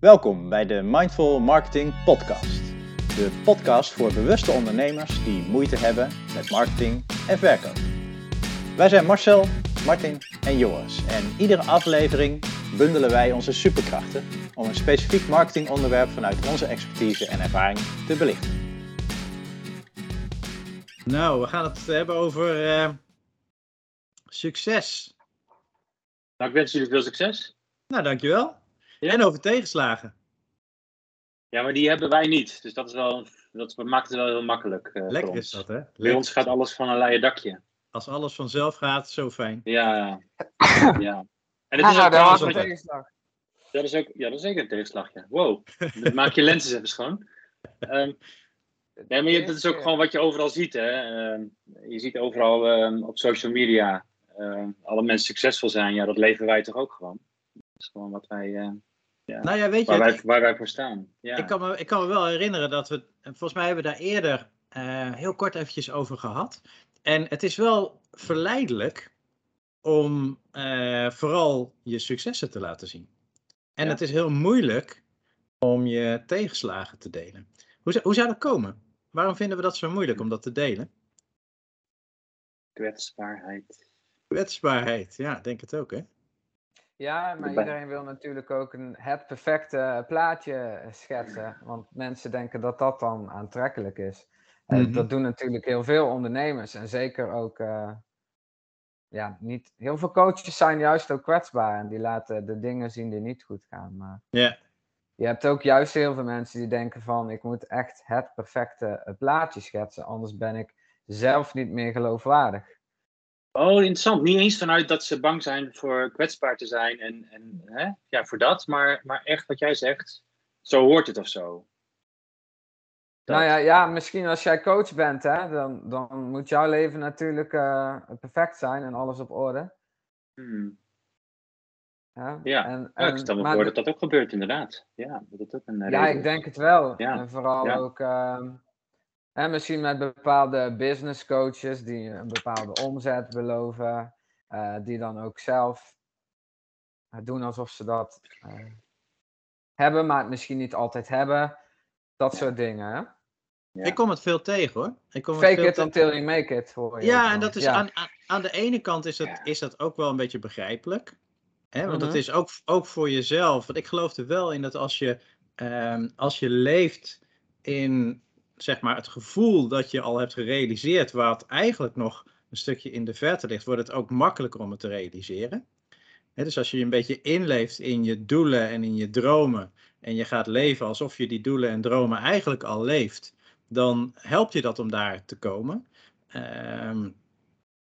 Welkom bij de Mindful Marketing Podcast. De podcast voor bewuste ondernemers die moeite hebben met marketing en verkoop. Wij zijn Marcel, Martin en Joris en iedere aflevering bundelen wij onze superkrachten om een specifiek marketingonderwerp vanuit onze expertise en ervaring te belichten. Nou, we gaan het hebben over uh, succes. Nou, ik wens jullie veel succes. Nou, dankjewel. En over tegenslagen. Ja, maar die hebben wij niet. Dus dat, is wel, dat maakt het wel heel makkelijk. Uh, Lekker is dat, hè? Lekker. Bij ons gaat alles van een leien dakje. Als alles vanzelf gaat, zo fijn. Ja, ja. En het is ah, ook dat een tegenslag. Dat is ook, ja, dat is zeker een tegenslag, ja. Wow. Dan maak je lenzen even schoon. Um, nee, maar je, dat is ook gewoon wat je overal ziet, hè. Uh, je ziet overal uh, op social media alle mensen succesvol zijn. Ja, dat leven wij toch ook gewoon. Dat is gewoon wat wij... Ja, nou ja, weet waar, je, wij, waar wij voor staan. Ja. Ik, kan me, ik kan me wel herinneren dat we... Volgens mij hebben we daar eerder uh, heel kort eventjes over gehad. En het is wel verleidelijk om uh, vooral je successen te laten zien. En ja. het is heel moeilijk om je tegenslagen te delen. Hoe, hoe zou dat komen? Waarom vinden we dat zo moeilijk om dat te delen? Kwetsbaarheid. Kwetsbaarheid, ja, denk het ook, hè? Ja, maar iedereen wil natuurlijk ook een, het perfecte plaatje schetsen. Want mensen denken dat dat dan aantrekkelijk is. Mm -hmm. Dat doen natuurlijk heel veel ondernemers. En zeker ook, uh, ja, niet, heel veel coaches zijn juist ook kwetsbaar. En die laten de dingen zien die niet goed gaan. Maar yeah. je hebt ook juist heel veel mensen die denken van, ik moet echt het perfecte plaatje schetsen. Anders ben ik zelf niet meer geloofwaardig. Oh, interessant. Niet eens vanuit dat ze bang zijn voor kwetsbaar te zijn en, en hè? ja, voor dat. Maar, maar echt wat jij zegt, zo hoort het of zo. Dat. Nou ja, ja, misschien als jij coach bent, hè, dan, dan moet jouw leven natuurlijk uh, perfect zijn en alles op orde. Hmm. Ja, ja. En, ja ik stel me voor dat dat ook gebeurt, inderdaad. Ja, dat een ja ik denk het wel. Ja. En vooral ook, uh, hè, misschien met bepaalde business coaches die een bepaalde omzet beloven, uh, die dan ook zelf doen alsof ze dat hebben, maar het misschien niet altijd hebben. Dat soort dingen, hè? Ja. Ik kom het veel tegen hoor. Ik kom Fake it until you make it. Hoor je ja, en dat is ja. aan, aan, de ene kant is dat, ja. is dat ook wel een beetje begrijpelijk. Hè? Want -hmm. het is ook, ook voor jezelf. Want ik geloof er wel in dat als je, um, als je leeft in zeg maar, het gevoel dat je al hebt gerealiseerd, wat eigenlijk nog een stukje in de verte ligt, wordt het ook makkelijker om het te realiseren. Dus als je een beetje inleeft in je doelen en in je dromen. En je gaat leven alsof je die doelen en dromen eigenlijk al leeft dan helpt je dat om daar te komen. Um,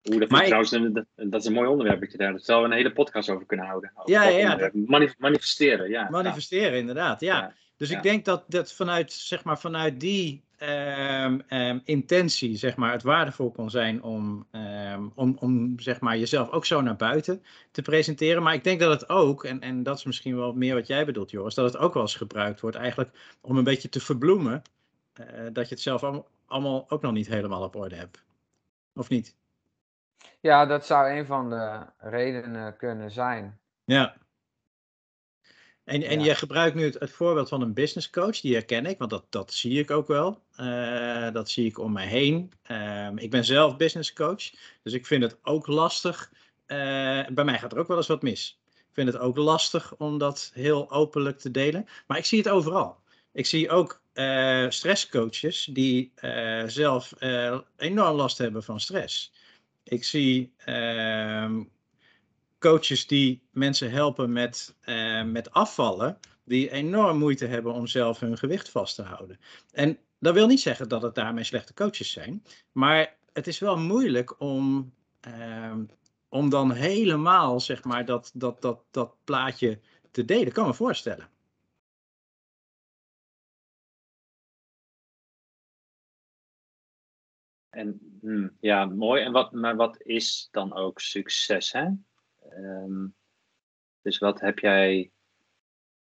Oeh, dat, maar trouwens, dat, is een mooi onderwerp. Daar daar zouden we een hele podcast over kunnen houden. Over ja, ja, ja. Manif manifesteren, ja. Manifesteren, ja. inderdaad, ja. ja. Dus ik denk dat, dat vanuit, zeg maar, vanuit die um, um, intentie, zeg maar, het waardevol kon zijn om, om, om zeg maar, jezelf ook zo naar buiten te presenteren. Maar ik denk dat het ook, en, en dat is misschien wel meer wat jij bedoelt, Joris, dat het ook wel eens gebruikt wordt eigenlijk om een beetje te verbloemen uh, dat je het zelf allemaal, allemaal ook nog niet helemaal op orde hebt. Of niet? Ja, dat zou een van de redenen kunnen zijn. Ja. En, en ja. je gebruikt nu het, het, voorbeeld van een business coach, die herken ik, want dat, dat zie ik ook wel. Uh, dat zie ik om mij heen. Uh, ik ben zelf business coach, dus ik vind het ook lastig. Uh, bij mij gaat er ook wel eens wat mis. Ik vind het ook lastig om dat heel openlijk te delen. Maar ik zie het overal. Ik zie ook uh, stresscoaches die zelf enorm last hebben van stress. Ik zie uh, coaches die mensen helpen met, met afvallen, die enorm moeite hebben om zelf hun gewicht vast te houden. En dat wil niet zeggen dat het daarmee slechte coaches zijn, maar het is wel moeilijk om, ehm, om dan helemaal zeg maar, dat, dat, dat, dat plaatje te delen. kan me voorstellen. En hmm, ja, mooi. En wat, maar wat is dan ook succes? Hè? Um, dus wat heb jij,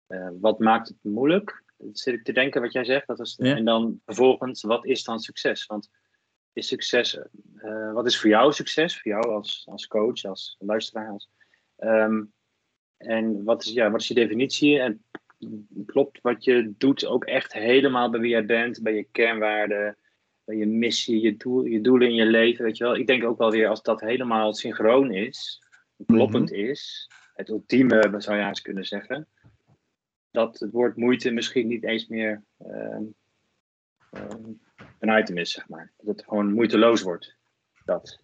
uh, wat maakt het moeilijk? Dat zit ik te denken wat jij zegt. Dat is, ja. En dan vervolgens, wat is dan succes? Want is succes, uh, wat is voor jou succes? Voor jou als, als coach, als luisteraar? Als, um, en wat is, ja, wat is je definitie? En klopt wat je doet ook echt helemaal bij wie jij bent, bij je kernwaarden, bij je missie, je, doel, je doelen in je leven, weet je wel. Ik denk ook wel weer als dat helemaal synchroon is, kloppend mhm. is, het ultieme, zou je eens kunnen zeggen, dat het woord moeite misschien niet eens meer uh, een item is, zeg maar. Dat het gewoon moeiteloos wordt. Dat.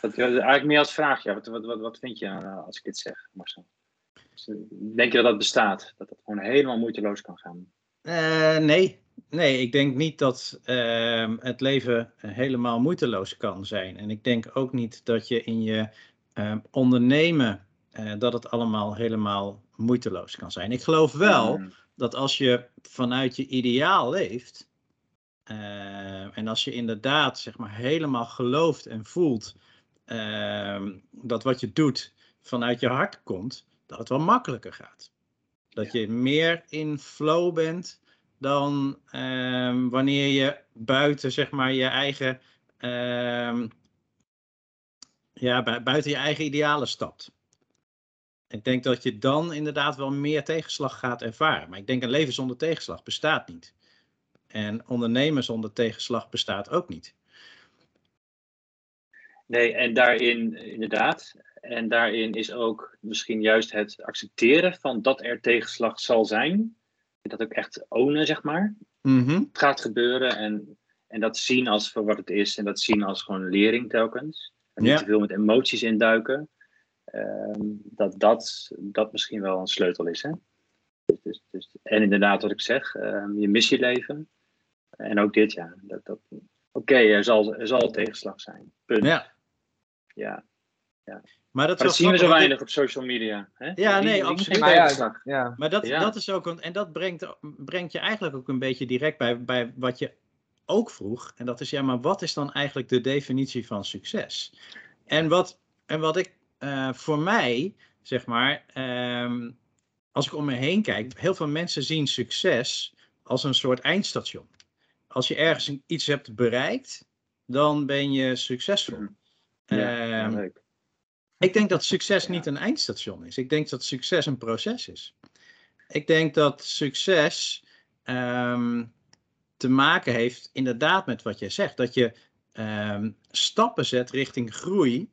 dat eigenlijk meer als vraag, ja. Wat, wat, wat, wat vind je uh, als ik dit zeg, Marcel? Dus, eh, denk je dat dat bestaat? Dat het gewoon helemaal moeiteloos kan gaan? Uh, nee. Nee, ik denk niet dat uh, het leven helemaal moeiteloos kan zijn. En ik denk ook niet dat je in je uh, ondernemen dat het allemaal helemaal moeiteloos kan zijn. Ik geloof wel mm. dat als je vanuit je ideaal leeft, uh, en als je inderdaad zeg maar helemaal gelooft en voelt uh, dat wat je doet vanuit je hart komt, dat het wel makkelijker gaat. Dat je meer in flow bent dan uh, wanneer je buiten zeg maar je eigen ehm, ja, buiten je eigen idealen stapt. Ik denk dat je dan inderdaad wel meer tegenslag gaat ervaren. Maar ik denk een leven zonder tegenslag bestaat niet. En ondernemen zonder tegenslag bestaat ook niet. Nee, en daarin inderdaad. En daarin is ook misschien juist het accepteren van dat er tegenslag zal zijn. Dat ook echt ownen, zeg maar. Mm Het gaat gebeuren en, en dat zien als voor wat het is. En dat zien als gewoon lering telkens. En niet te veel met emoties induiken. Um, dat, dat dat misschien wel een sleutel is. Hè? Dus, dus, dus en inderdaad, wat ik zeg, um, je missieleven. En ook dit jaar. Dat, dat, Oké, er, zal, er zal tegenslag zijn. Punt. Ja. Ja. Ja. Maar dat, dat zien we zo weinig op social media. Hè? Ja, nee, absoluut. Maar, ja, ja. maar dat, dat is ook, en dat brengt, brengt je eigenlijk ook een beetje direct bij, bij wat je ook vroeg. En dat is, ja, maar wat is dan eigenlijk de definitie van succes? En wat, en wat ik uh, voor mij, zeg maar, um, als ik om me heen kijk, heel veel mensen zien succes als een soort eindstation als je ergens iets hebt bereikt, dan ben je succesvol. Ja, uh, ik denk dat succes niet een eindstation is. Ik denk dat succes een proces is. Ik denk dat succes um, te maken heeft inderdaad met wat jij zegt. Dat je um, stappen zet richting groei.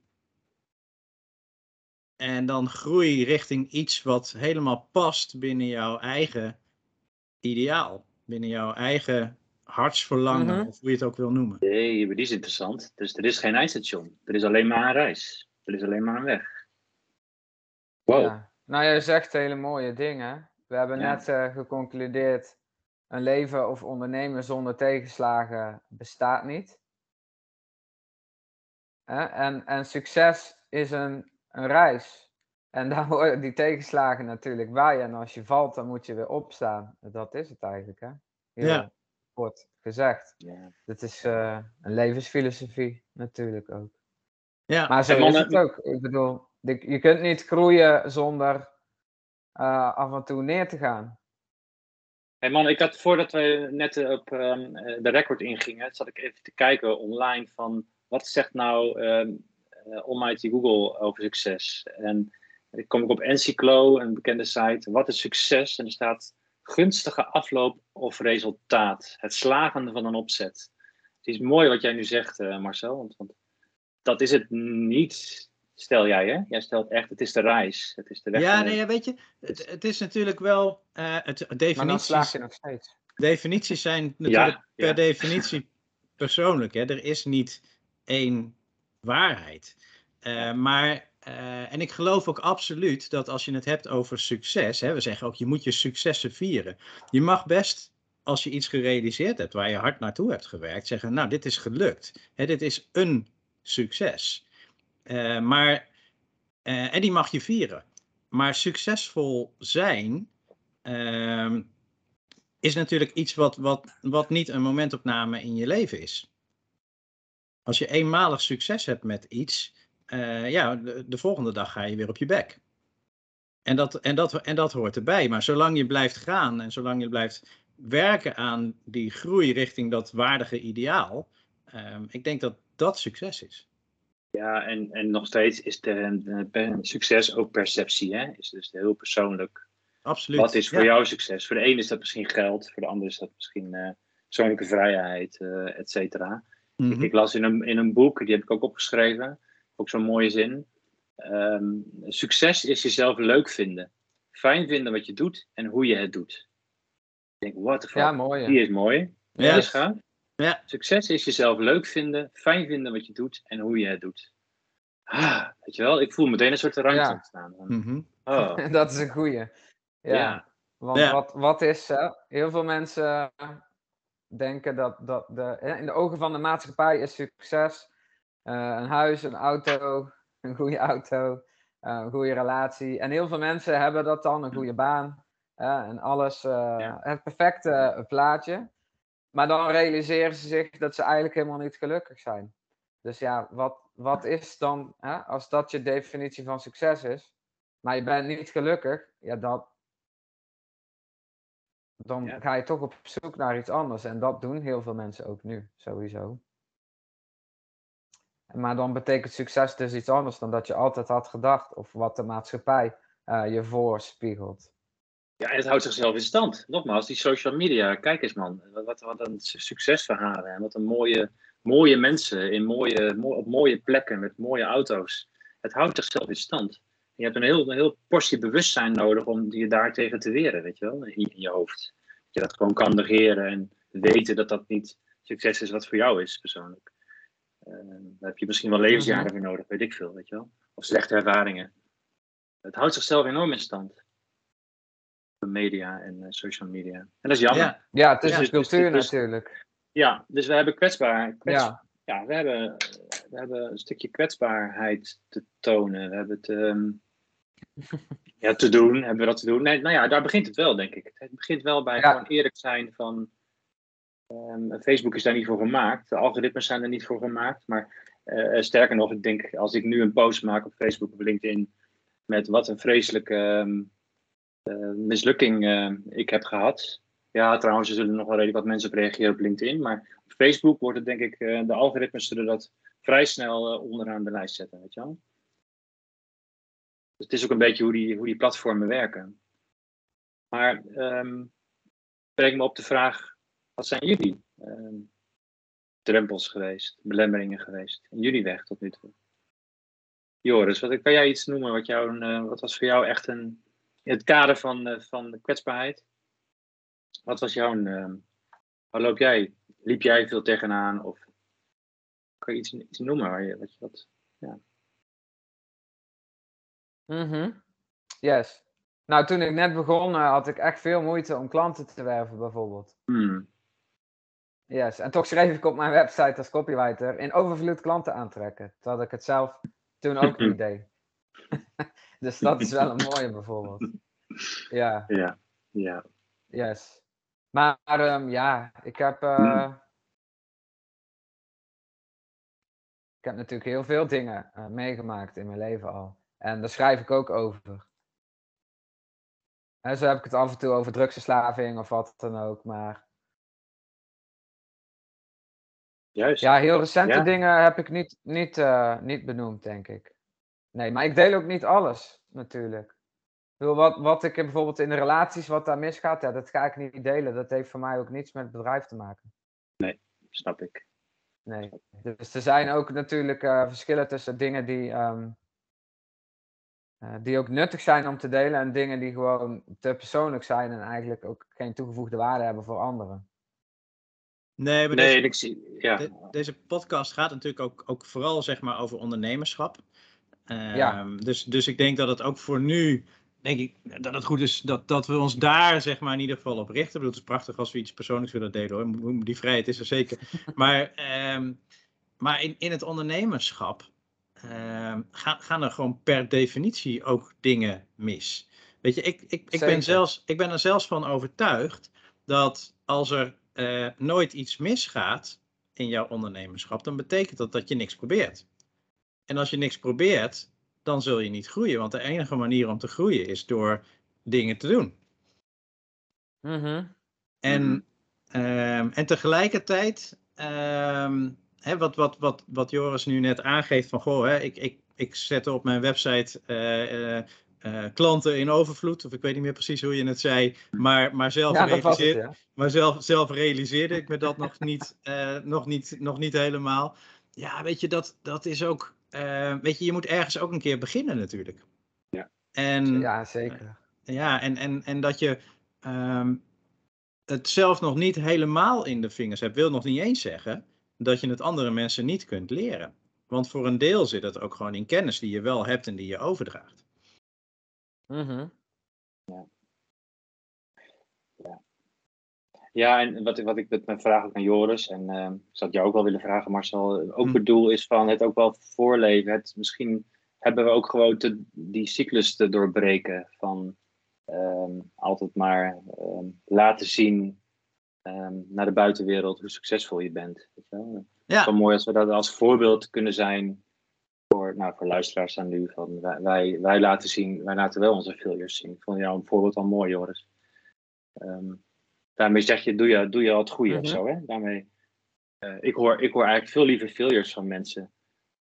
En dan groei richting iets wat helemaal past binnen jouw eigen ideaal. Binnen jouw eigen hartsverlangen, mhm. of hoe je het ook wil noemen. Nee, maar die is interessant. Dus er is geen eindstation. Er is alleen maar een reis. Er is alleen maar een weg. Wow. Ja. Nou, je zegt hele mooie dingen. We hebben net uh, geconcludeerd, een leven of ondernemen zonder tegenslagen bestaat niet. En, en succes is een, een reis. En daar worden die tegenslagen natuurlijk bij. En als je valt, dan moet je weer opstaan. Dat is het eigenlijk, hè? ja wordt gezegd. Ja. Dat is uh, een levensfilosofie natuurlijk ook. Ja. Maar zo is het ook. Ik bedoel, je kunt niet groeien zonder uh, af en toe neer te gaan. Hey man, ik had voordat we net op um, de record ingingen, zat ik even te kijken online van wat zegt nou um, uh, Almighty Google over succes? En dan kom ik op Encyclo, een bekende site. Wat is succes? En er staat gunstige afloop of resultaat. Het slagen van een opzet. Het is mooi wat jij nu zegt, uh, Marcel. Want, want, dat is het niet. Stel jij, hè? Jij stelt echt, het is de reis. Het is de weg. Ja, nee, weet je, het, het is natuurlijk wel. Uh, het, definities, maar dan slaag je nog steeds. Definities zijn natuurlijk per definitie persoonlijk. Hè? Er is niet één waarheid. Uh, maar uh, en ik geloof ook absoluut dat als je het hebt over succes, hè, we zeggen ook je moet je successen vieren. Je mag best, als je iets gerealiseerd hebt waar je hard naartoe hebt gewerkt, zeggen, nou dit is gelukt. Hè, dit is een succes. Uh, maar, en die mag je vieren. Maar succesvol zijn ehm, is natuurlijk iets wat, wat, wat niet een momentopname in je leven is. Als je eenmalig succes hebt met iets, uh, ja, de, de, volgende dag ga je weer op je bek. En dat, en, dat, en dat hoort erbij. Maar zolang je blijft gaan en zolang je blijft werken aan die groei richting dat waardige ideaal, um, ik denk dat dat succes is. Ja, en, en nog steeds is de, de, de succes ook perceptie. Hè? Is dus heel persoonlijk. absoluut. Wat is voor jou succes? Voor de ene is dat misschien geld, voor de ander is dat misschien uh, persoonlijke vrijheid, uh, et cetera. ik, mhm. ik, las in een, in een boek, die heb ik ook opgeschreven, ook zo'n mooie zin. Um, succes is jezelf leuk vinden. Fijn vinden wat je doet en hoe je het doet. Ik denk, what the fuck, ja, mooi, die is mooi. Ja. Is gaaf. Ja. Succes is jezelf leuk vinden, fijn vinden wat je doet en hoe je het doet. Ah, weet je wel, ik voel meteen een soort ruimte ja. ontstaan. Mm oh. dat is een goeie. Ja. Want Wat, wat is, heel veel mensen denken dat, dat de, in de ogen van de maatschappij is succes uh, een huis, een auto, een goede auto, uh, een goede relatie. En heel veel mensen hebben dat dan, een goede baan en alles, uh, het perfecte plaatje. Maar dan realiseren ze zich dat ze eigenlijk helemaal niet gelukkig zijn. Dus ja, wat, wat is dan, hè, als dat je definitie van succes is, maar je bent niet gelukkig, ja, dat, dan ga je toch op zoek naar iets anders. En dat doen heel veel mensen ook nu, sowieso. Maar dan betekent succes dus iets anders dan dat je altijd had gedacht, of wat de maatschappij uh, je voorspiegelt. Ja, en het houdt zichzelf in stand. Nogmaals, die social media, kijk eens man, wat, wat een succesverhalen en wat een mooie, mooie mensen in mooie, op mooie plekken met mooie auto's. Het houdt zichzelf in stand. Je hebt een heel, een heel portie bewustzijn nodig om je daartegen te weren, weet je wel, in, je hoofd. Dat je dat gewoon kan negeren en weten dat dat niet succes is wat voor jou is, persoonlijk. Uh, daar heb je misschien wel levensjaren mhm. voor nodig, weet ik veel, weet je wel. Of slechte ervaringen. Het houdt zichzelf enorm in stand media en uh, social media. En dat is jammer. Ja, ja het is dus, cultuur dus, natuurlijk. Ja, dus we hebben kwetsbaar. Kwets, ja. ja, we, hebben, we hebben een stukje kwetsbaarheid te tonen. We hebben het um, ja, te doen. Hebben we dat te doen? Nee, nou ja, daar begint het wel, denk ik. Het begint wel bij gewoon eerlijk zijn van. Um, Facebook is daar niet voor gemaakt. De algoritmes zijn er niet voor gemaakt. Maar uh, sterker nog, ik denk als ik nu een post maak op Facebook of LinkedIn. met wat een vreselijke. Um, uh, mislukking uh, ik heb gehad. Ja, trouwens, er zullen nog wel redelijk wat mensen op reageren op LinkedIn. Maar op Facebook wordt het denk ik, uh, de algoritmes zullen dat vrij snel onderaan de lijst zetten, weet je wel. Dus het is ook een beetje hoe die, hoe die platformen werken. Maar um, breng me op de vraag, wat zijn jullie um, drempels geweest, belemmeringen geweest in jullie weg tot nu toe? Joris, wat, kan jij iets noemen wat, jou, wat was voor jou echt een in het kader van, uh, van de kwetsbaarheid, wat was jouw, uh, waar loop jij? Liep jij veel tegenaan? Of kan je iets, iets noemen waar je, wat je wat, ja. Mm Yes. Nou, toen ik net begon, uh, had ik echt veel moeite om klanten te werven, bijvoorbeeld. Hmm. Yes, en toch schreef ik op mijn website als copywriter in overvloed klanten aantrekken. Terwijl ik het zelf toen ook niet deed. Dus dat is wel een mooie bijvoorbeeld. Ja. Ja, ja. Yes. Maar um, ja, ik heb. Uh, Ik heb natuurlijk heel veel dingen uh, meegemaakt in mijn leven al. En daar schrijf ik ook over. En zo heb ik het af en toe over drugsverslaving of wat dan ook. Maar. Juist. Ja, heel recente dingen heb ik niet, niet, uh, niet benoemd, denk ik. Nee, maar ik deel ook niet alles, natuurlijk. Wat, wat ik bijvoorbeeld in de relaties, wat daar misgaat, ja, dat ga ik niet delen. Dat heeft voor mij ook niets met het bedrijf te maken. Nee, snap ik. Nee. Dus er zijn ook natuurlijk uh, verschillen tussen dingen die, um, uh, die ook nuttig zijn om te delen en dingen die gewoon te persoonlijk zijn en eigenlijk ook geen toegevoegde waarde hebben voor anderen. Nee, maar nee, deze, ik zie, ja. deze podcast gaat natuurlijk ook, ook vooral zeg maar, over ondernemerschap ja. Ehm, dus, dus ik denk dat het ook voor nu, denk ik, dat het goed is dat, dat we ons daar zeg maar in ieder geval op richten. Ik bedoel, het is prachtig als we iets persoonlijks willen delen hoor. Die vrijheid is er zeker. maar um, maar in, in het ondernemerschap um, gaan, gaan er gewoon per definitie ook dingen mis. Weet je, ik, ik, ik, ben, zelfs, ik ben er zelfs van overtuigd dat als er uh, nooit iets misgaat in jouw ondernemerschap, dan betekent dat dat je niks probeert. En als je niks probeert, dan zul je niet groeien. Want de enige manier om te groeien is door dingen te doen. Mm en, mm en tegelijkertijd, um, hè, wat, wat, wat, wat Joris nu net aangeeft van, goh, hè, ik, ik, ik zet op mijn website uh, uh, uh, klanten in overvloed, of ik weet niet meer precies hoe je het zei, maar, maar, zelf, ja, realiseerde, het, ja. maar zelf, zelf realiseerde ik me dat nog niet, nog, niet, nog niet helemaal. Ja, weet je, dat, dat is ook, uh, weet je, je moet ergens ook een keer beginnen natuurlijk. Ja, en, ja zeker. ja, en, en, en dat je um, het zelf nog niet helemaal in de vingers hebt, wil nog niet eens zeggen dat je het andere mensen niet kunt leren. Want voor een deel zit het ook gewoon in kennis die je wel hebt en die je overdraagt. Mm ja. Ja, en wat, wat ik met mijn vraag ook aan Joris, en uh, ik zou jou ook wel willen vragen, Marcel, ook mm. bedoel is van het ook wel voorleven. Het, misschien hebben we ook gewoon te, die cyclus te doorbreken van um, altijd maar um, laten zien um, naar de buitenwereld hoe succesvol je bent. Weet je wel? Ja. Het is wel mooi als we dat als voorbeeld kunnen zijn voor, nou, voor luisteraars aan nu. Van wij, wij, wij, laten zien, wij laten wel onze failures zien. Ik vond jou een voorbeeld al mooi, Joris. Um, daarmee zeg je, doe je, doe je al het goede of zo. Hè? Daarmee, uh, ik, hoor, ik hoor eigenlijk veel liever failures van mensen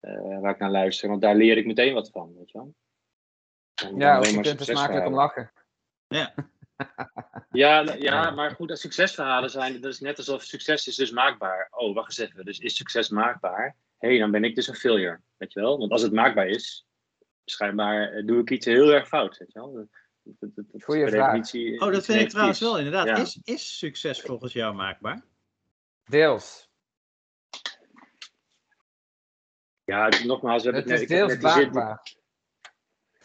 uh, waar ik naar luister. Want daar leer ik meteen wat van, weet je wel. En ja, of je kunt er smakelijk om lachen. Ja. ja, ja, maar goed, als succesverhalen zijn, dat is net alsof succes is dus maakbaar. Oh, wacht eens even, dus is succes maakbaar? Hé, hey, dan ben ik dus een failure, weet je wel? Want als het maakbaar is, schijnbaar eh, doe ik iets heel erg fout, weet je wel? Goeie vraag. Oh, dat vind ik trouwens wel inderdaad. Ja. Is, is succes volgens jou maakbaar? Deels. Ja, nogmaals, we hebben het, het is deels maakbaar.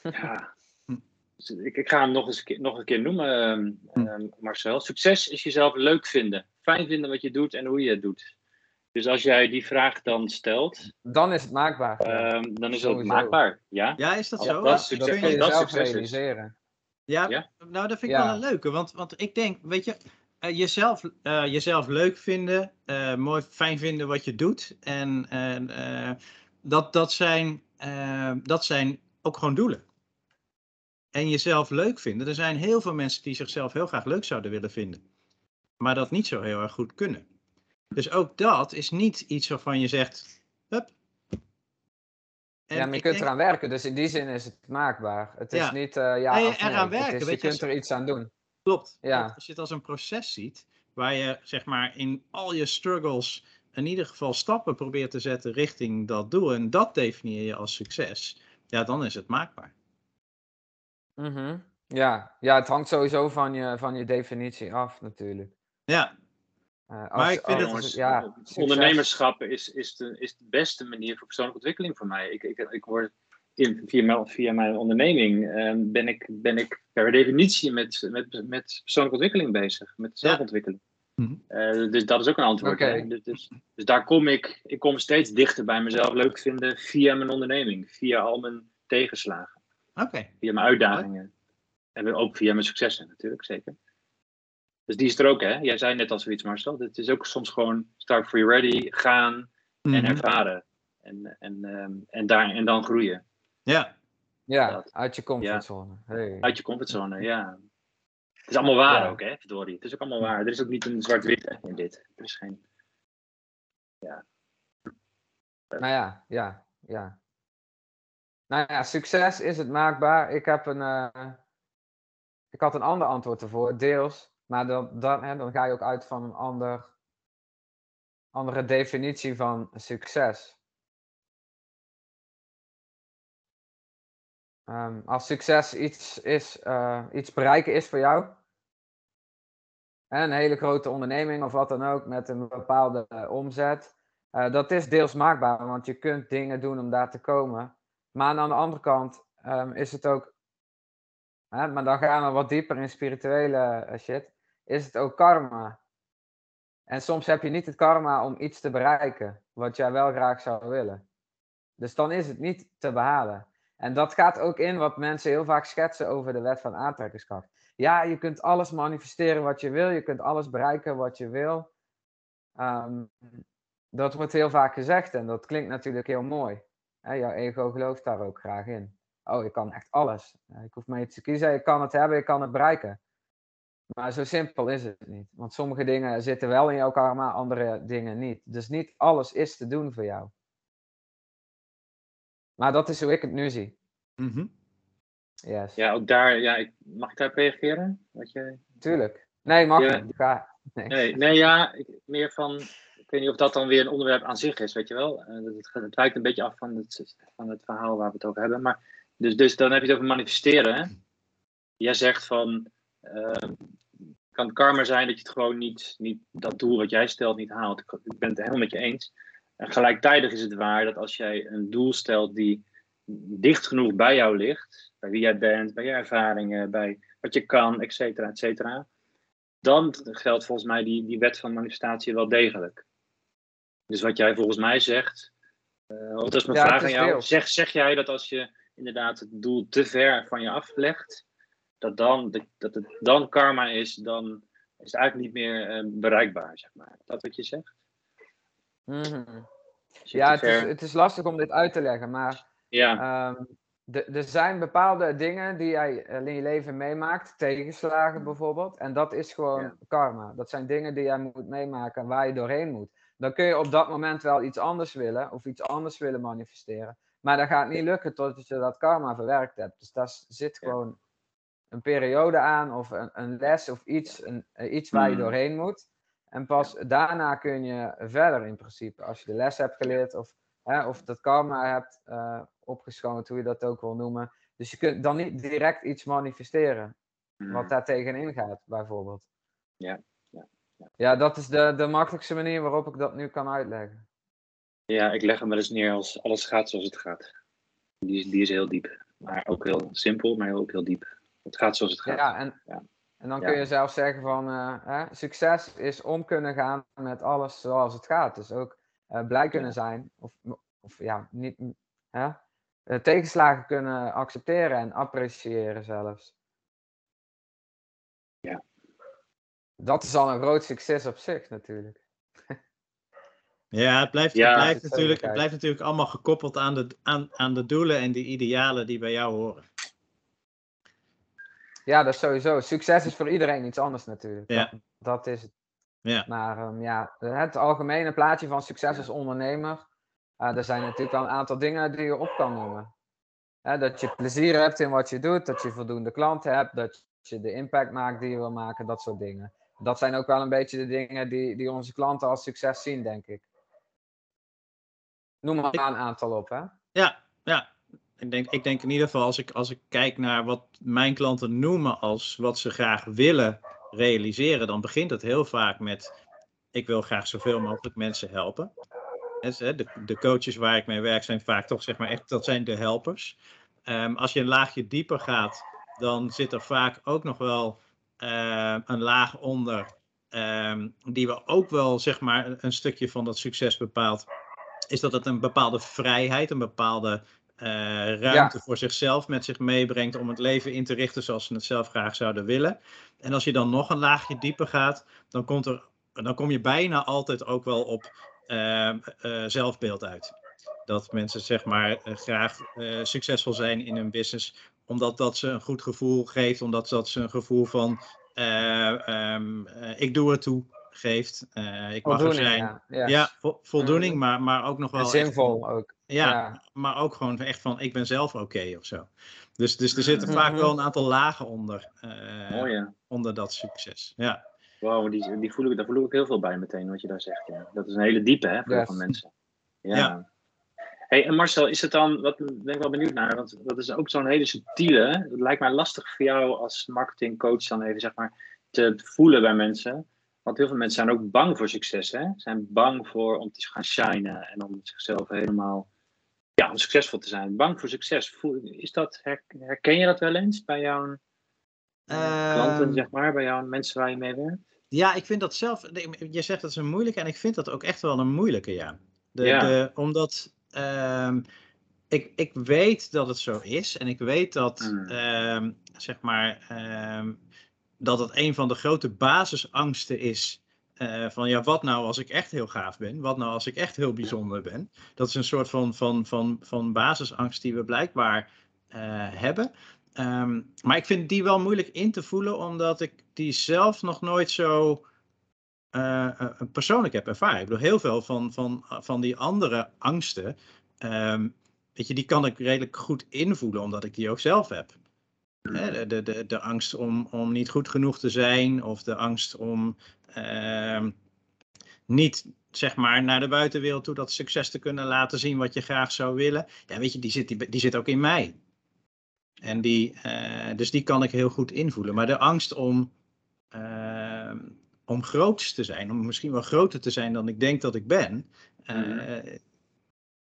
Ja, ik, ik, ga hem nog, eens, nog een keer noemen, um, Marcel. Succes is jezelf leuk vinden. Fijn vinden wat je doet en hoe je het doet. Dus als jij die vraag dan stelt. Dan is het maakbaar. Um, dan is het maakbaar. Ja, ja is dat zo? Dat, succes, dat kun je dat zelf realiseren. Ja, ja, nou dat vind ik ja. wel een leuke. Want, want ik denk, weet je, uh, jezelf, uh, jezelf leuk vinden, uh, mooi, fijn vinden wat je doet. En dat, dat, zijn, dat zijn ook gewoon doelen en jezelf leuk vinden. Er zijn heel veel mensen die zichzelf heel graag leuk zouden willen vinden, maar dat niet zo heel erg goed kunnen. Dus ook dat is niet iets waarvan je zegt. En ja, maar je kunt denk... eraan werken, dus in die zin is het maakbaar. Het is niet uh, ja nee, eraan werken. Is, je kunt er iets aan doen. Klopt. Ja. Als je het als een proces ziet, waar je zeg maar in al je struggles in ieder geval stappen probeert te zetten richting dat doel en dat definieer je als succes, ja, dan is het maakbaar. Mhm. Ja. ja, het hangt sowieso van je, van je definitie af natuurlijk. Ja. Uh, als, maar ik vind oh, het, ja, ondernemerschap is, is, de, is de beste manier voor persoonlijke ontwikkeling voor mij. Ik, ik, ik word in, via, mijn, via mijn onderneming uh, ben, ik, ben ik per definitie met, met, met persoonlijke ontwikkeling bezig, met zelfontwikkeling. Ja. Mm -hmm. uh, dus dat is ook een antwoord. Okay. Dus, dus, dus, daar kom ik, ik kom steeds dichter bij mezelf leuk vinden via mijn onderneming, via al mijn tegenslagen. Okay. Via mijn uitdagingen. En ook via mijn successen natuurlijk, zeker. Dus die is er ook, hè? Jij zei net al zoiets, Marcel. Het is ook soms gewoon start free ready, gaan mm-hmm. en ervaren. En, en, um, en, daar, en dan groeien. Ja. Ja, dat. uit je comfortzone. Ja. Hey. Uit je comfortzone, ja. Het is allemaal waar ja. ook, hè, verdorie. Het is ook allemaal waar. Er is ook niet een zwart-wit in dit. Er is geen... Ja. Nou ja, ja, ja. Nou ja, succes is het maakbaar. Ik heb een. Uh, ik had een ander antwoord ervoor, deels. Maar dan, dan, hè, dan ga je ook uit van een ander, andere definitie van succes. Um, als succes iets, is, uh, iets bereiken is voor jou, een hele grote onderneming of wat dan ook met een bepaalde omzet, uh, dat is deels maakbaar, want je kunt dingen doen om daar te komen. Maar aan de andere kant um, is het ook, hè, maar dan gaan we wat dieper in spirituele uh, shit, is het ook karma. En soms heb je niet het karma om iets te bereiken, wat jij wel graag zou willen. Dus dan is het niet te behalen. En dat gaat ook in wat mensen heel vaak schetsen over de wet van aantrekkingskracht. Ja, je kunt alles manifesteren wat je wil, je kunt alles bereiken wat je wil. Um, dat wordt heel vaak gezegd en dat klinkt natuurlijk heel mooi. Jouw ego gelooft daar ook graag in. Oh, ik kan echt alles. Ik hoef maar iets te kiezen. Ik kan het hebben, ik kan het bereiken. Maar zo simpel is het niet. Want sommige dingen zitten wel in jouw karma, andere dingen niet. Dus niet alles is te doen voor jou. Maar dat is hoe ik het nu zie. Mm -hmm. Yes. Ja, ook daar, ja, ik, mag ik daarop reageren? Wat je... Tuurlijk. Nee, mag Ja. niet. Ga. Nee. Nee, nee ja, ik, meer van, ik weet niet of dat dan weer een onderwerp aan zich is, weet je wel. Eh, het, het, het wijkt een beetje af van het, van het verhaal waar we het over hebben. Maar, dus, dus dan heb je het over manifesteren. Hè? Jij zegt van, eh, kan karma zijn dat je het gewoon niet, niet, dat doel wat jij stelt niet haalt. Ik, ik ben het helemaal met je eens. En gelijktijdig is het waar dat als jij een doel stelt die dicht genoeg bij jou ligt, bij wie jij bent, bij je ervaringen, bij wat je kan, et cetera, et cetera, dan geldt volgens mij die, die wet van manifestatie wel degelijk. Dus wat jij volgens mij zegt, uh, dat is mijn Ja, vraag aan jou. Zeg, zeg jij dat als je inderdaad het doel te ver van je aflegt, dat, dan, dat, dat het dan karma is, dan is het eigenlijk niet meer eh, bereikbaar, zeg maar. Dat wat je zegt? Mhm. Ja, het is, het is lastig om dit uit te leggen, maar ja, Ehm, er zijn bepaalde dingen die jij eh, in je leven meemaakt, tegenslagen bijvoorbeeld, en dat is gewoon Ja. karma. Dat zijn dingen die jij moet meemaken, waar je doorheen moet. Dan kun je op dat moment wel iets anders willen, of iets anders willen manifesteren, maar dat gaat niet lukken totdat je dat karma verwerkt hebt. Dus daar s- zit gewoon een periode aan, of een, een les, of iets, een, eh, iets waar je Mhm. doorheen moet. En pas daarna kun je verder in principe, als je de les hebt geleerd, of Hè, of dat karma hebt opgeschoond, hoe je dat ook wil noemen. Dus je kunt dan niet direct iets manifesteren wat daar tegenin gaat, bijvoorbeeld. Ja, ja, ja. Ja, dat is de, de makkelijkste manier waarop ik dat nu kan uitleggen. ja, ik leg hem wel eens neer als alles gaat zoals het gaat. Die is, die is heel diep. Maar ook heel simpel, maar ook heel diep. Het gaat zoals het gaat. Ja, en, Ja. en dan Ja. kun je zelf zeggen van, eh, hè, succes is om kunnen gaan met alles zoals het gaat. Dus ook eh, blij kunnen Ja. zijn, of, of ja, niet, hè, eh, tegenslagen kunnen accepteren en appreciëren zelfs. Ja. Dat is al een groot succes op zich natuurlijk. Ja, het blijft, Ja, het blijft, dat is natuurlijk, het blijft natuurlijk allemaal gekoppeld aan de, aan, aan de doelen en de idealen die bij jou horen. Ja, dat is sowieso. Succes is voor iedereen iets anders natuurlijk. Ja. Dat, dat is het. Ja. Maar ehm, ja, het algemene plaatje van succes als ondernemer. eh, er zijn natuurlijk wel een aantal dingen die je op kan noemen. Hè, dat je plezier hebt in wat je doet, dat je voldoende klanten hebt, dat je de impact maakt die je wil maken, dat soort dingen. Dat zijn ook wel een beetje de dingen die, die onze klanten als succes zien, denk ik. Noem maar een aantal op, hè? Ja, ja. Ik denk, ik denk in ieder geval als ik, als ik kijk naar wat mijn klanten noemen als wat ze graag willen realiseren, dan begint het heel vaak met ik wil graag zoveel mogelijk mensen helpen. De, de coaches waar ik mee werk zijn vaak toch zeg maar echt, dat zijn de helpers. Ehm, als je een laagje dieper gaat, dan zit er vaak ook nog wel eh, een laag onder, ehm, die we ook wel zeg maar een stukje van dat succes bepaalt. Is dat het een bepaalde vrijheid, een bepaalde eh, ruimte voor zichzelf met zich meebrengt om het leven in te richten zoals ze het zelf graag zouden willen. En als je dan nog een laagje dieper gaat, dan, komt er, dan kom je bijna altijd ook wel op eh, eh, zelfbeeld uit. Dat mensen zeg maar eh, graag succesvol zijn in hun business, omdat dat ze een goed gevoel geeft, omdat dat ze een gevoel van eh, ehm, eh, ik doe er toe geeft. Eh, ik mag er zijn. ja. Yes. Ja, vo- voldoening, Mhm. maar, maar ook nog wel. En echt zinvol ook. ja, Ja. maar ook gewoon echt van ik ben zelf oké of zo. Dus, dus er zitten vaak Mhm. wel een aantal lagen onder, eh, Mooi, ja. onder dat succes. Ja, Wow, die, die voel ik, daar voel ik ook heel veel bij meteen, wat je daar zegt. Ja. Dat is een hele diepe, hè, voor Yes. veel mensen. Ja. Ja. Hey, en Marcel, is het dan, wat ben ik wel benieuwd naar, want dat is ook zo'n hele subtiele, het lijkt mij lastig voor jou als marketingcoach dan even, zeg maar, te voelen bij mensen. Want heel veel mensen zijn ook bang voor succes, hè? Zijn bang voor om te gaan shinen en om zichzelf helemaal, ja, om succesvol te zijn. Bang voor succes. Voel, is dat, her- herken je dat wel eens bij jouw eh, klanten, Ehm, zeg maar, bij jouw mensen waar je mee werkt? ja ik vind dat zelf. Je zegt dat is een moeilijke en ik vind dat ook echt wel een moeilijke, ja. De, Ja. De, omdat ehm, ik, ik weet dat het zo is en ik weet dat, Mm. ehm, zeg maar, dat het een van de grote basisangsten is. eh, van ja, wat nou als ik echt heel gaaf ben? Wat nou als ik echt heel bijzonder ben? Dat is een soort van, van, van, van basisangst die we blijkbaar eh, hebben. Ehm, maar ik vind die wel moeilijk in te voelen, omdat ik die zelf nog nooit zo eh, persoonlijk heb ervaren. Ik bedoel, heel veel van, van, van die andere angsten, ehm, weet je, die kan ik redelijk goed invoelen, omdat ik die ook zelf heb. De, de, de, de angst om, om niet goed genoeg te zijn, of de angst om ehm, niet zeg maar naar de buitenwereld toe dat succes te kunnen laten zien wat je graag zou willen. Ja, weet je, die zit, die, die zit ook in mij. En die, uh, dus die kan ik heel goed invoelen. Maar de angst om, uh, om groot te zijn, om misschien wel groter te zijn dan ik denk dat ik ben, uh,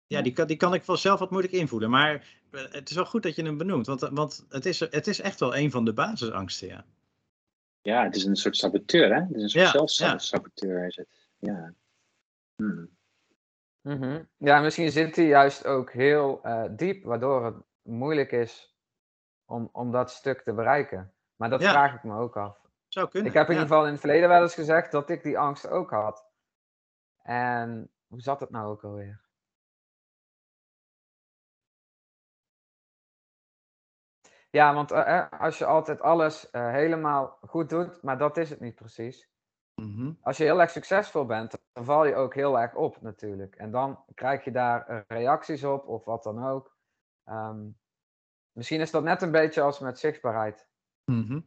ja, die kan, die kan ik zelf wat moeilijk invoelen. Maar het is wel goed dat je hem benoemt, want, want het, is, het is echt wel een van de basisangsten, ja. Ja, het is een soort saboteur, hè? Het is een soort ja, zelfsaboteur, ja. is het. Ja. Hmm. Mm -hmm. Ja, misschien zit hij juist ook heel uh, diep, waardoor het moeilijk is om, om dat stuk te bereiken. Maar dat vraag ik me ook af. Zou kunnen. Ik heb in ieder geval in het verleden wel eens gezegd dat ik die angst ook had. En hoe zat het nou ook alweer? Ja, want uh, als je altijd alles uh, helemaal goed doet, maar dat is het niet precies. Mm Als je heel erg succesvol bent, dan val je ook heel erg op natuurlijk. En dan krijg je daar reacties op of wat dan ook. Um, misschien is dat net een beetje als met zichtbaarheid. Mm -hmm.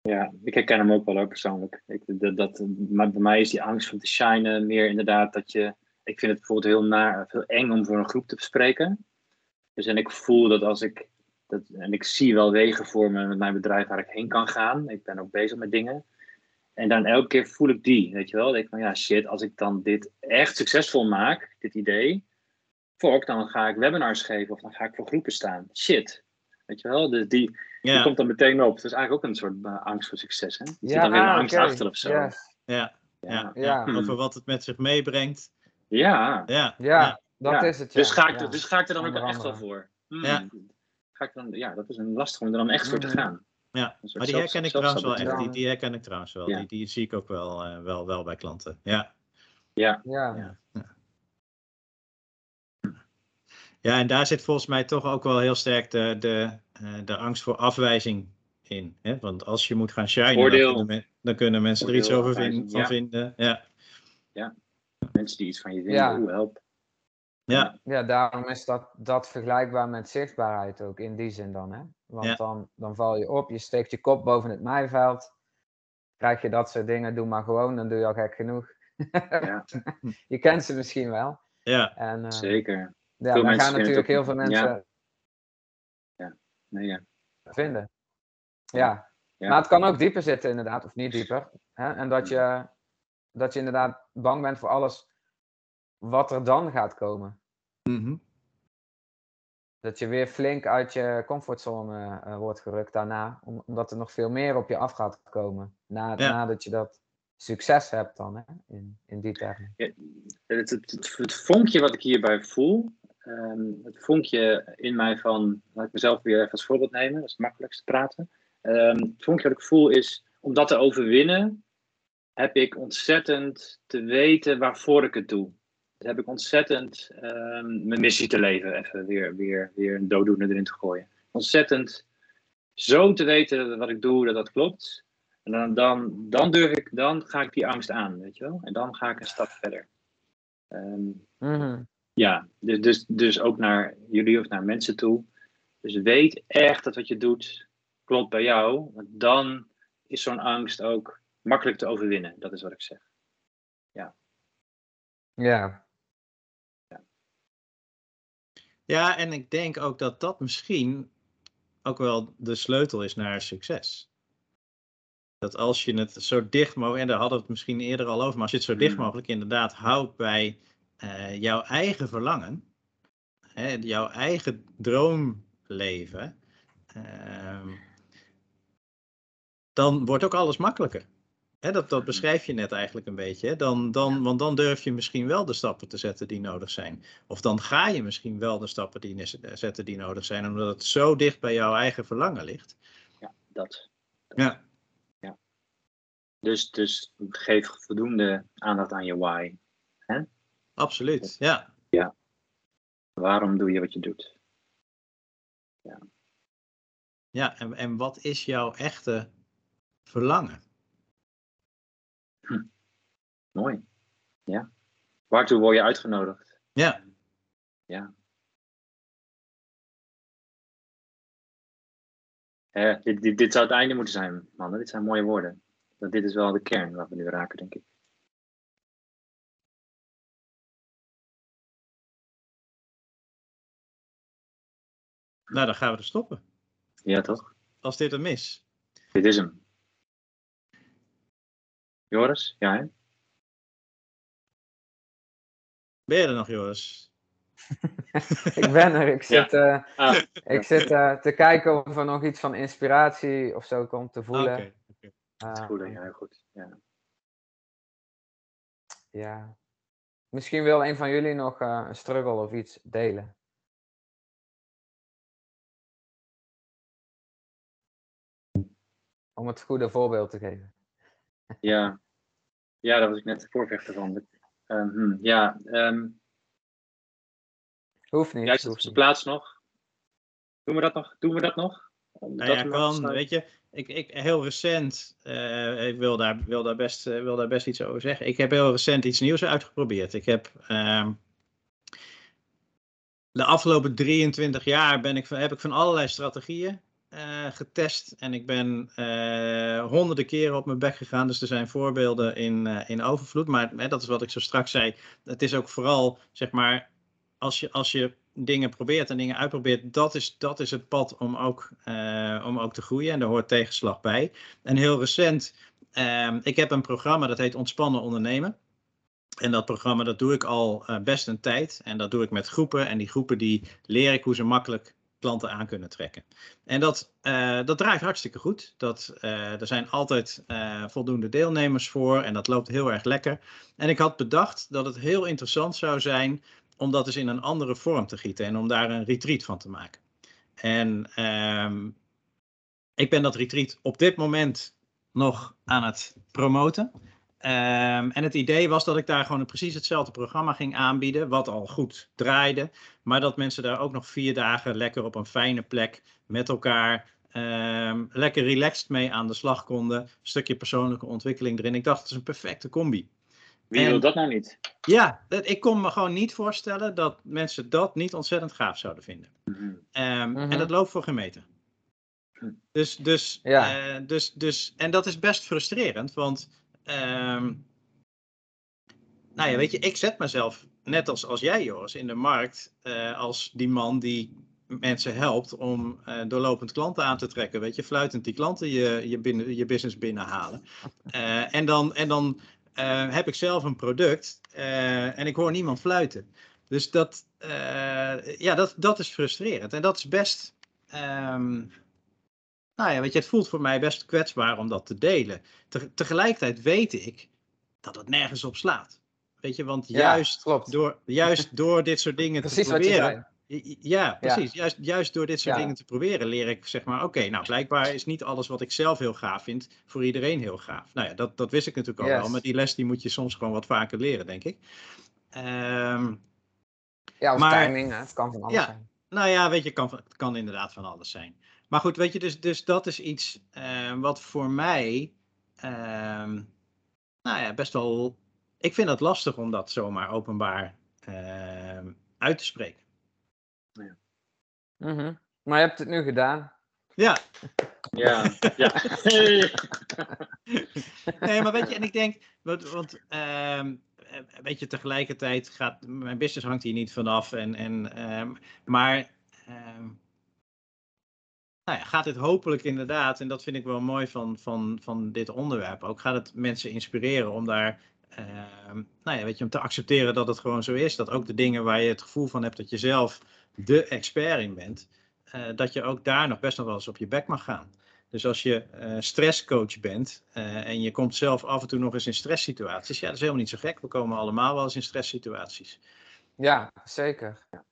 Ja, ik herken hem ook wel ook persoonlijk. Ik, dat, dat, maar bij mij is die angst om te shinen meer inderdaad dat je... Ik vind het bijvoorbeeld heel, naar, heel eng om voor een groep te bespreken. Dus en ik voel dat als ik, dat, en ik zie wel wegen voor me met mijn bedrijf waar ik heen kan gaan. Ik ben ook bezig met dingen. En dan elke keer voel ik die, weet je wel. denk ik van ja, shit, als ik dan dit echt succesvol maak, dit idee, fuck, dan ga ik webinars geven of dan ga ik voor groepen staan. Shit, weet je wel. Dus die, die komt dan meteen op. Het is eigenlijk ook een soort uh, angst voor succes, hè? Je ja, zit dan weer een angst achter of zo. Yes. Ja. Ja. Ja. ja. Over wat het met zich meebrengt. Ja. Ja. ja. Dat ja. is het, ja. Dus, ga ik, dus ga ik er dan ook echt wel voor. Ja. Ga ik dan, ja, dat is een lastig om er dan echt voor te hmm. gaan. Ja, maar die herken ik trouwens wel echt. Die, die herken ik trouwens wel. Die, die zie ik ook wel, uh, wel, wel bij klanten. Ja. Ja. Ja. ja. Ja, en daar zit volgens mij toch ook wel heel sterk de, de, uh, de angst voor afwijzing in. Hè? Want als je moet gaan shinen, dan kunnen, dan kunnen, mensen er iets over vind, van ja. vinden. Ja. ja, mensen die iets van je vinden, ja. hoe help. Ja. ja, daarom is dat, dat vergelijkbaar met zichtbaarheid ook in die zin dan. Hè? Want ja. dan, dan val je op, je steekt je kop boven het maaiveld. Krijg je dat soort dingen, doe maar gewoon, dan doe je al gek genoeg. Ja. je kent ze misschien wel. Ja, en, uh, zeker. Ja, veel dan gaan natuurlijk heel veel mensen ja. Ja. Nee, ja. vinden. Ja. ja. maar het kan ook dieper zitten inderdaad, of niet dieper. Hè? En dat je, dat je inderdaad bang bent voor alles wat er dan gaat komen. Mm -hmm. Dat je weer flink uit je comfortzone uh, wordt gerukt daarna, omdat er nog veel meer op je af gaat komen. Na, ja. Nadat je dat succes hebt dan, hè? In, in die termen. Ja, het, het, het, het, vonkje wat ik hierbij voel, um, het vonkje in mij van, laat ik mezelf weer even als voorbeeld nemen, dat is het makkelijkste praten. Um, het vonkje wat ik voel is, om dat te overwinnen, heb ik ontzettend te weten waarvoor ik het doe heb ik ontzettend um, mijn missie te leven, even weer, weer, weer een dooddoener erin te gooien. Ontzettend zo te weten wat ik doe, dat dat klopt. En dan, dan, dan durf ik, dan ga ik die angst aan, weet je wel. En dan ga ik een stap verder. Um, mm-hmm. Ja, dus, dus, dus ook naar jullie of naar mensen toe. Dus weet echt dat wat je doet klopt bij jou. Want dan is zo'n angst ook makkelijk te overwinnen. Dat is wat ik zeg. Ja. Ja, Ja, en ik denk ook dat dat misschien ook wel de sleutel is naar succes. Dat als je het zo dicht mogelijk, en daar hadden we het misschien eerder al over, maar als je het zo dicht hmm. mogelijk inderdaad houdt bij uh, jouw eigen verlangen, hè, jouw eigen droomleven, uh, dan wordt ook alles makkelijker. Hè, dat, dat beschrijf je net eigenlijk een beetje. Hè? Dan, dan, want dan durf je misschien wel de stappen te zetten die nodig zijn. Of dan ga je misschien wel de stappen die, zetten die nodig zijn, omdat het zo dicht bij jouw eigen verlangen ligt. Ja, dat. dat. Ja. ja. Dus, dus geef voldoende aandacht aan je why. Hè? Absoluut, ja. Ja. Waarom doe je wat je doet? Ja. Ja, en, en wat is jouw echte verlangen? Mooi. Ja. Waartoe word je uitgenodigd? Ja. Ja. dit, dit, dit zou het einde moeten zijn, mannen. Dit zijn mooie woorden. Dat dit is wel de kern waar we nu raken, denk ik. Nou, dan gaan we er stoppen. Ja, toch? Als dit een mis. Dit is hem. Joris, ja hè? Ben je er nog, Joris? ik ben er. Ik zit, uh, ah, ik zit uh, te kijken of er nog iets van inspiratie of zo komt te voelen. Oké. Okay, okay. uh, voelen, ja, goed. Ja. ja. Misschien wil een van jullie nog eh, een struggle of iets delen. Om het goede voorbeeld te geven. Ja, ja daar was ik net de voorvechter van. Um, ja, um, hoeft niet. Juist op zijn plaats nog. Doen we dat nog? Doen we dat nog? Nou ja, kan, weet je, ik, ik, heel recent, uh, ik wil daar, wil, daar best, uh, wil daar best iets over zeggen. Ik heb heel recent iets nieuws uitgeprobeerd. Ik heb uh, de afgelopen 23 jaar ben ik, heb ik van allerlei strategieën uh, getest en ik ben uh, honderden keren op mijn bek gegaan. Dus er zijn voorbeelden in, uh, in overvloed. Maar dat is wat ik zo straks zei. Het is ook vooral, zeg maar, als je, als je dingen probeert en dingen uitprobeert, dat is, dat is het pad om ook, om ook te groeien. En daar hoort tegenslag bij. En heel recent, ehm, ik heb een programma dat heet Ontspannen Ondernemen. En dat programma dat doe ik al best een tijd. En dat doe ik met groepen. En die groepen die leer ik hoe ze makkelijk klanten aan kunnen trekken. En dat, uh, dat draait hartstikke goed. Dat, uh, er zijn altijd uh, voldoende deelnemers voor en dat loopt heel erg lekker. En ik had bedacht dat het heel interessant zou zijn om dat eens in een andere vorm te gieten en om daar een retreat van te maken. En ehm, ik ben dat retreat op dit moment nog aan het promoten. Um, en het idee was dat ik daar gewoon precies hetzelfde programma ging aanbieden, wat al goed draaide, maar dat mensen daar ook nog vier dagen lekker op een fijne plek met elkaar um, lekker relaxed mee aan de slag konden. Een stukje persoonlijke ontwikkeling erin. Ik dacht, het is een perfecte combi. Wie en, wil dat nou niet? Ja, dat, ik kon me gewoon niet voorstellen dat mensen dat niet ontzettend gaaf zouden vinden. Mm -hmm. um, mm -hmm. En dat loopt voor gemeten. Dus, dus, ja. uh, dus, dus, en dat is best frustrerend, want Um, nou ja, weet je, ik zet mezelf, net als, als jij Joris, in de markt uh, als die man die mensen helpt om uh, doorlopend klanten aan te trekken. Weet je, fluitend die klanten je, je, binnen, je business binnenhalen. Uh, en dan, en dan heb ik zelf een product en ik hoor niemand fluiten. Dus dat, ja, dat, dat is frustrerend. En dat is best. Um, nou ja, weet je, het voelt voor mij best kwetsbaar om dat te delen. Te, tegelijkertijd weet ik dat het nergens op slaat. Weet je, want juist, door, juist door dit soort dingen te proberen. Ja, precies. Ja. Juist, juist door dit soort ja. dingen te proberen leer ik zeg maar, oké, nou blijkbaar is niet alles wat ik zelf heel gaaf vind voor iedereen heel gaaf. Nou ja, dat, dat wist ik natuurlijk al yes. wel, maar die les die moet je soms gewoon wat vaker leren, denk ik. Um, ja, of maar, timing, hè? het kan van alles ja, zijn. Nou ja, weet je, kan, het kan inderdaad van alles zijn. Maar goed, weet je, dus, dus dat is iets uh, wat voor mij, uh, nou ja, best wel, ik vind het lastig om dat zomaar openbaar uh, uit te spreken. Ja. Mm -hmm. Maar je hebt het nu gedaan. Ja. Ja, ja. nee, maar weet je, en ik denk, want, want weet je, tegelijkertijd gaat, mijn business hangt hier niet vanaf, en, en, um, maar nou ja, gaat dit hopelijk inderdaad, en dat vind ik wel mooi van, van, van dit onderwerp ook, gaat het mensen inspireren om daar, uh, nou ja, weet je, om te accepteren dat het gewoon zo is. Dat ook de dingen waar je het gevoel van hebt dat je zelf de expert in bent, uh, dat je ook daar nog best nog wel eens op je bek mag gaan. Dus als je uh, stresscoach bent en je komt zelf af en toe nog eens in stresssituaties, ja, dat is helemaal niet zo gek. We komen allemaal wel eens in stresssituaties. Ja, zeker. Ja.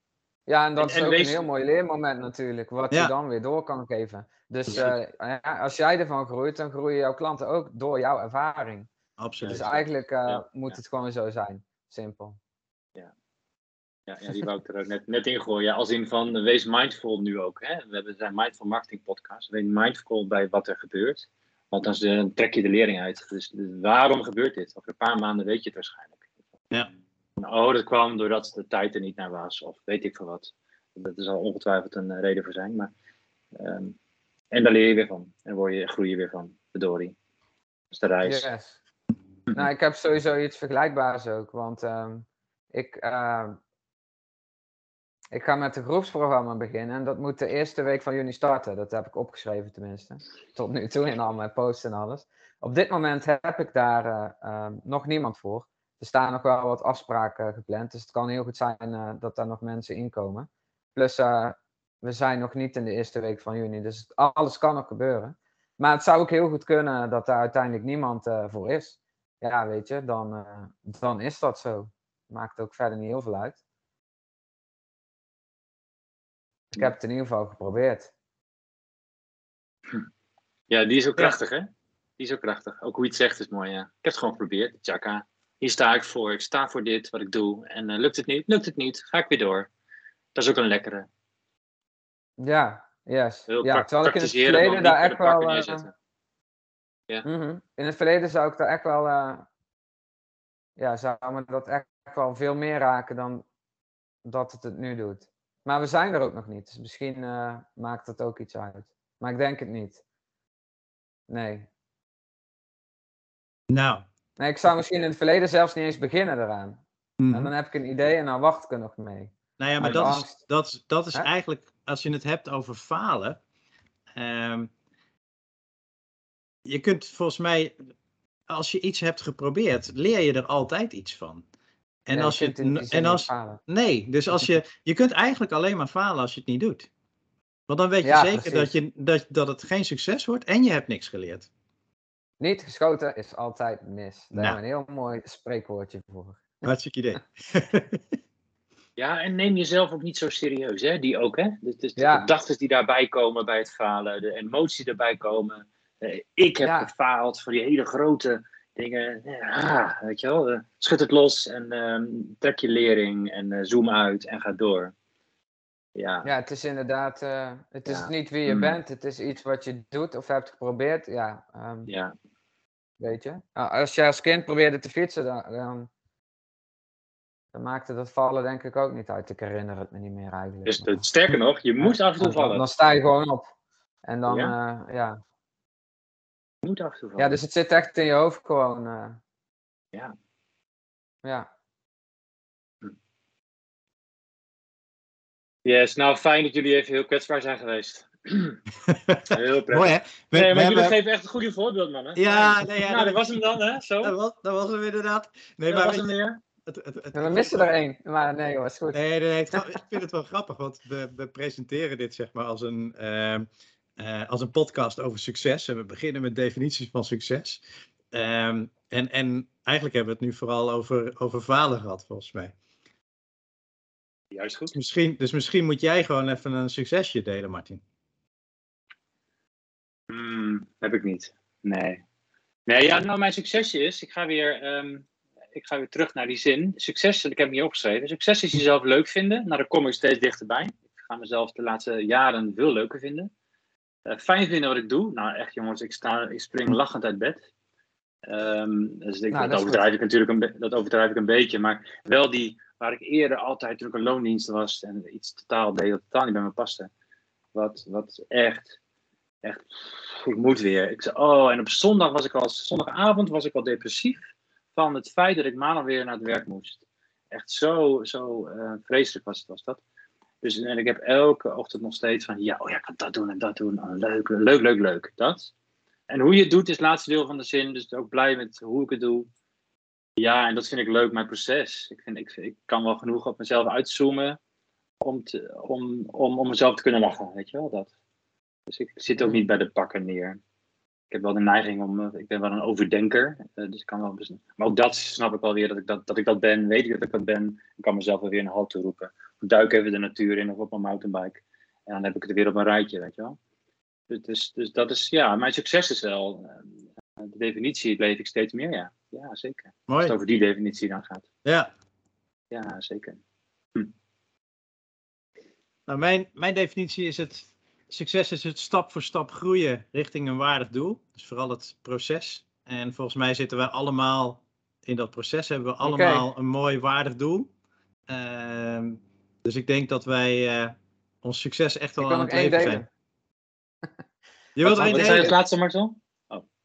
Ja, en dat en, is ook wees... een heel mooi leermoment natuurlijk, wat ja. je dan weer door kan geven. Dus ja. Uh, als jij ervan groeit, dan groeien jouw klanten ook door jouw ervaring. Absoluut. Dus eigenlijk uh, ja. moet het gewoon zo zijn. Simpel. Ja, ja, ja die wou ik er ook net, net in gooien. Als in van, wees mindful nu ook. Hè? We hebben zijn Mindful Marketing Podcast. Wees mindful bij wat er gebeurt. Want dan, dan trek je de lering uit. Dus, dus waarom gebeurt dit? Over een paar maanden weet je het waarschijnlijk. Ja. Oh, dat kwam doordat de tijd er niet naar was, of weet ik veel wat. Dat is al ongetwijfeld een reden voor zijn. Maar um, En daar leer je weer van. En word je, groei je weer van. Verdorie. Dat is de reis. Yes. nou, ik heb sowieso iets vergelijkbaars ook. Want ehm, ik, uh, ik ga met een groepsprogramma beginnen. En dat moet de eerste week van juni starten. Dat heb ik opgeschreven tenminste. Tot nu toe in al mijn posts en alles. Op dit moment heb ik daar uh, nog niemand voor. Er staan nog wel wat afspraken gepland. Dus het kan heel goed zijn uh, dat daar nog mensen in komen. Plus, we zijn nog niet in de eerste week van juni. Dus alles kan nog gebeuren. Maar het zou ook heel goed kunnen dat daar uiteindelijk niemand voor is. Ja, weet je, dan, dan is dat zo. Maakt ook verder niet heel veel uit. Ik heb het in ieder geval geprobeerd. Ja, die is ook krachtig, hè? Die is ook krachtig. Ook hoe je het zegt is mooi, ja. Ik heb het gewoon geprobeerd. Tjaka. Hier sta ik voor. Ik sta voor dit, wat ik doe. En uh, lukt het niet? Lukt het niet? Ga ik weer door. Dat is ook een lekkere. Ja, yes. Heel ja, terwijl ik in het verleden daar echt wel... Uh, ja. Mm -hmm. In het verleden zou ik daar echt wel... Uh, ja, zou me dat echt wel veel meer raken dan dat het het nu doet. Maar we zijn er ook nog niet. Dus misschien uh, maakt dat ook iets uit. Maar ik denk het niet. Nee. Nou. Nee, ik zou misschien in het verleden zelfs niet eens beginnen eraan. Mm. En Mhm. dan heb ik een idee en dan wacht ik er nog mee. Nou ja, maar dat is, dat, is- dat is eigenlijk, als je het hebt over falen. ehm, je kunt volgens mij, als je iets hebt geprobeerd, leer je er altijd iets van. En Ja, als je kunt het, en niet als, falen. nee, dus als je, je kunt eigenlijk alleen maar falen als je het niet doet. Want dan weet je Ja, zeker dat, je, dat, dat het geen succes wordt en je hebt niks geleerd. Niet geschoten is altijd mis. Daar Nou. hebben we een heel mooi spreekwoordje voor. Hartstikke idee. Ja, en neem jezelf ook niet zo serieus, hè? Die ook, hè? Dus, dus Ja. de gedachten die daarbij komen bij het falen, de emoties die daarbij komen. Eh, ik heb Ja. gefaald voor die hele grote dingen. Ja, weet je wel, eh, schud het los en ehm, trek je lering en eh, zoom uit en ga door. Ja, Ja, het is inderdaad, eh, het is Ja. niet wie je Mm. bent, het is iets wat je doet of hebt geprobeerd. Ja, ehm, ja. Weet je. Nou, als je als kind probeerde te fietsen, dan, dan, dan maakte dat vallen denk ik ook niet uit. Ik herinner het me niet meer eigenlijk. Dus maar- eh, sterker nog, je moet af en toe vallen. dan sta je gewoon op. En dan, Ja? ja. ja. Je moet af en toe vallen. ja, dus het zit echt in je hoofd gewoon. eh. Ja. Ja. Yes, nou fijn dat jullie even heel kwetsbaar zijn geweest. Heel prettig. Mooi hè? We, nee, maar jullie hebben- geven echt een goede voorbeeld, man. Hè? Ja, nee, ja, nou, dat was hem dan, hè? Zo. dat, was, dat was hem inderdaad. Nee, dat maar was hem weer. het, het, het, We missen er één. Maar nee hoor, is goed. Nee, nee, nee, het gra- ik vind het wel grappig, want we, we presenteren dit zeg maar als een, ehm, eh, als een podcast over succes. En we beginnen met definities van succes. Ehm, en, en eigenlijk hebben we het nu vooral over, over falen gehad, volgens mij. Juist goed. Dus misschien, dus misschien moet jij gewoon even een succesje delen, Martin. Hmm, heb ik niet. Nee. Nee, ja, nou, mijn succesje is, ik ga weer, ehm, ik ga weer terug naar die zin. Succes, ik heb hem hier opgeschreven. Succes is jezelf leuk vinden. Nou, daar kom ik steeds dichterbij. Ik ga mezelf de laatste jaren veel leuker vinden. Eh, fijn vinden wat ik doe. Nou, echt jongens, ik, sta, ik spring lachend uit bed. Ehm, dus ik, Nou, dat dat, overdrijf ik natuurlijk een, dat overdrijf ik een beetje. Maar wel die, waar ik eerder altijd toen ik een loondienst was en iets totaal deed dat totaal niet bij me paste. Wat, wat echt, echt, ik moet weer. Ik zei, oh, en op zondag was ik al, zondagavond was ik al depressief van het feit dat ik maandag weer naar het werk moest. Echt zo, zo eh, vreselijk was, was dat. Dus en ik heb elke ochtend nog steeds van, ja, oh ja, ik kan dat doen en dat doen. Oh, leuk, leuk, leuk, leuk. Dat. En hoe je het doet is het laatste deel van de zin. Dus ook blij met hoe ik het doe. Ja, en dat vind ik leuk, mijn proces. Ik, vind, ik, ik kan wel genoeg op mezelf uitzoomen om, te, om, om, om mezelf te kunnen lachen, weet je wel, dat. Dus ik zit ook niet bij de pakken neer. Ik heb wel de neiging om, eh, ik ben wel een overdenker, eh, dus ik kan wel, maar ook dat snap ik wel weer, dat ik dat, dat ik dat ben, weet ik dat ik dat ben. Ik kan mezelf wel weer een halt toeroepen. Ik duik even de natuur in of op mijn mountainbike. En dan heb ik het weer op een rijtje, weet je wel. Dus, dus, dus dat is, ja, mijn succes is wel, eh, de definitie leef ik steeds meer, ja. Ja, zeker. Als Mooi. het over die definitie dan gaat. Ja. Ja, zeker. Nou, mijn, mijn definitie is het, succes is het stap voor stap groeien richting een waardig doel. Dus vooral het proces. En volgens mij zitten we allemaal in dat proces, hebben we allemaal een mooi waardig doel. Ehm, dus ik denk dat wij eh, ons succes echt wel aan het één leven zijn. Je wilt er als delen? laatste, Marcel?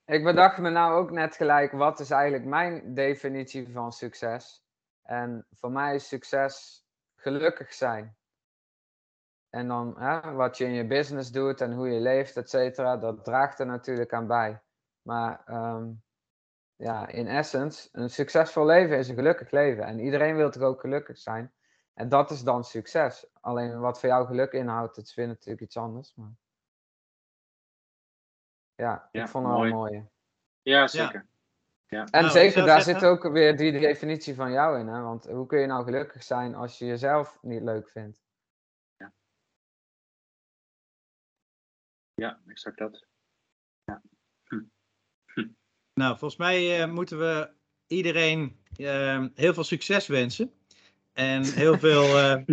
Ik bedacht me nou ook net gelijk, wat is eigenlijk mijn definitie van succes? En voor mij is succes gelukkig zijn. En dan hè, wat je in je business doet en hoe je leeft, et cetera, dat draagt er natuurlijk aan bij. Maar ehm, ja, in essence, een succesvol leven is een gelukkig leven. En iedereen wil toch ook gelukkig zijn? En dat is dan succes. Alleen wat voor jou geluk inhoudt, dat is weer natuurlijk iets anders. Maar... Ja, Ja, ik vond het wel mooi. een mooie. Ja, zeker. En Nou, zeker, daar zeggen- zit ook weer die definitie van jou in. Hè? Want hoe kun je nou gelukkig zijn als je jezelf niet leuk vindt? Ja, exact dat. Nou, volgens mij eh, moeten we iedereen eh, heel veel succes wensen. En heel veel, eh,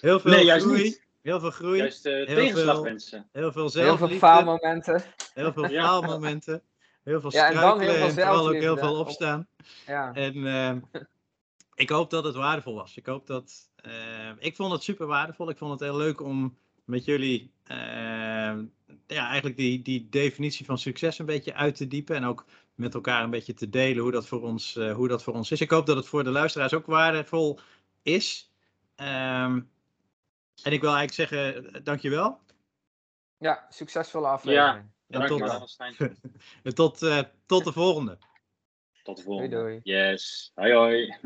heel veel Nee, juist groei. niet. Heel veel groei. Juist eh, Heel tegenslag veel- wensen. Heel veel Heel veel faalmomenten. Heel veel Ja. faalmomenten. Heel veel Ja, en dan heel struikelen veel en vooral ook heel veel opstaan. Ja. En eh, ik hoop dat het waardevol was. Ik hoop dat. eh, ik vond het super waardevol. Ik vond het heel leuk om met jullie. eh, ja, eigenlijk die, die definitie van succes een beetje uit te diepen. En ook met elkaar een beetje te delen hoe dat voor ons, eh, hoe dat voor ons is. Ik hoop dat het voor de luisteraars ook waardevol is. Ehm, en ik wil eigenlijk zeggen, eh, dankjewel. ja, succesvolle aflevering. En Dank tot, je wel, Stijn. en tot, eh, tot de volgende. Tot de Doei volgende. doei. Yes. Hoi hoi.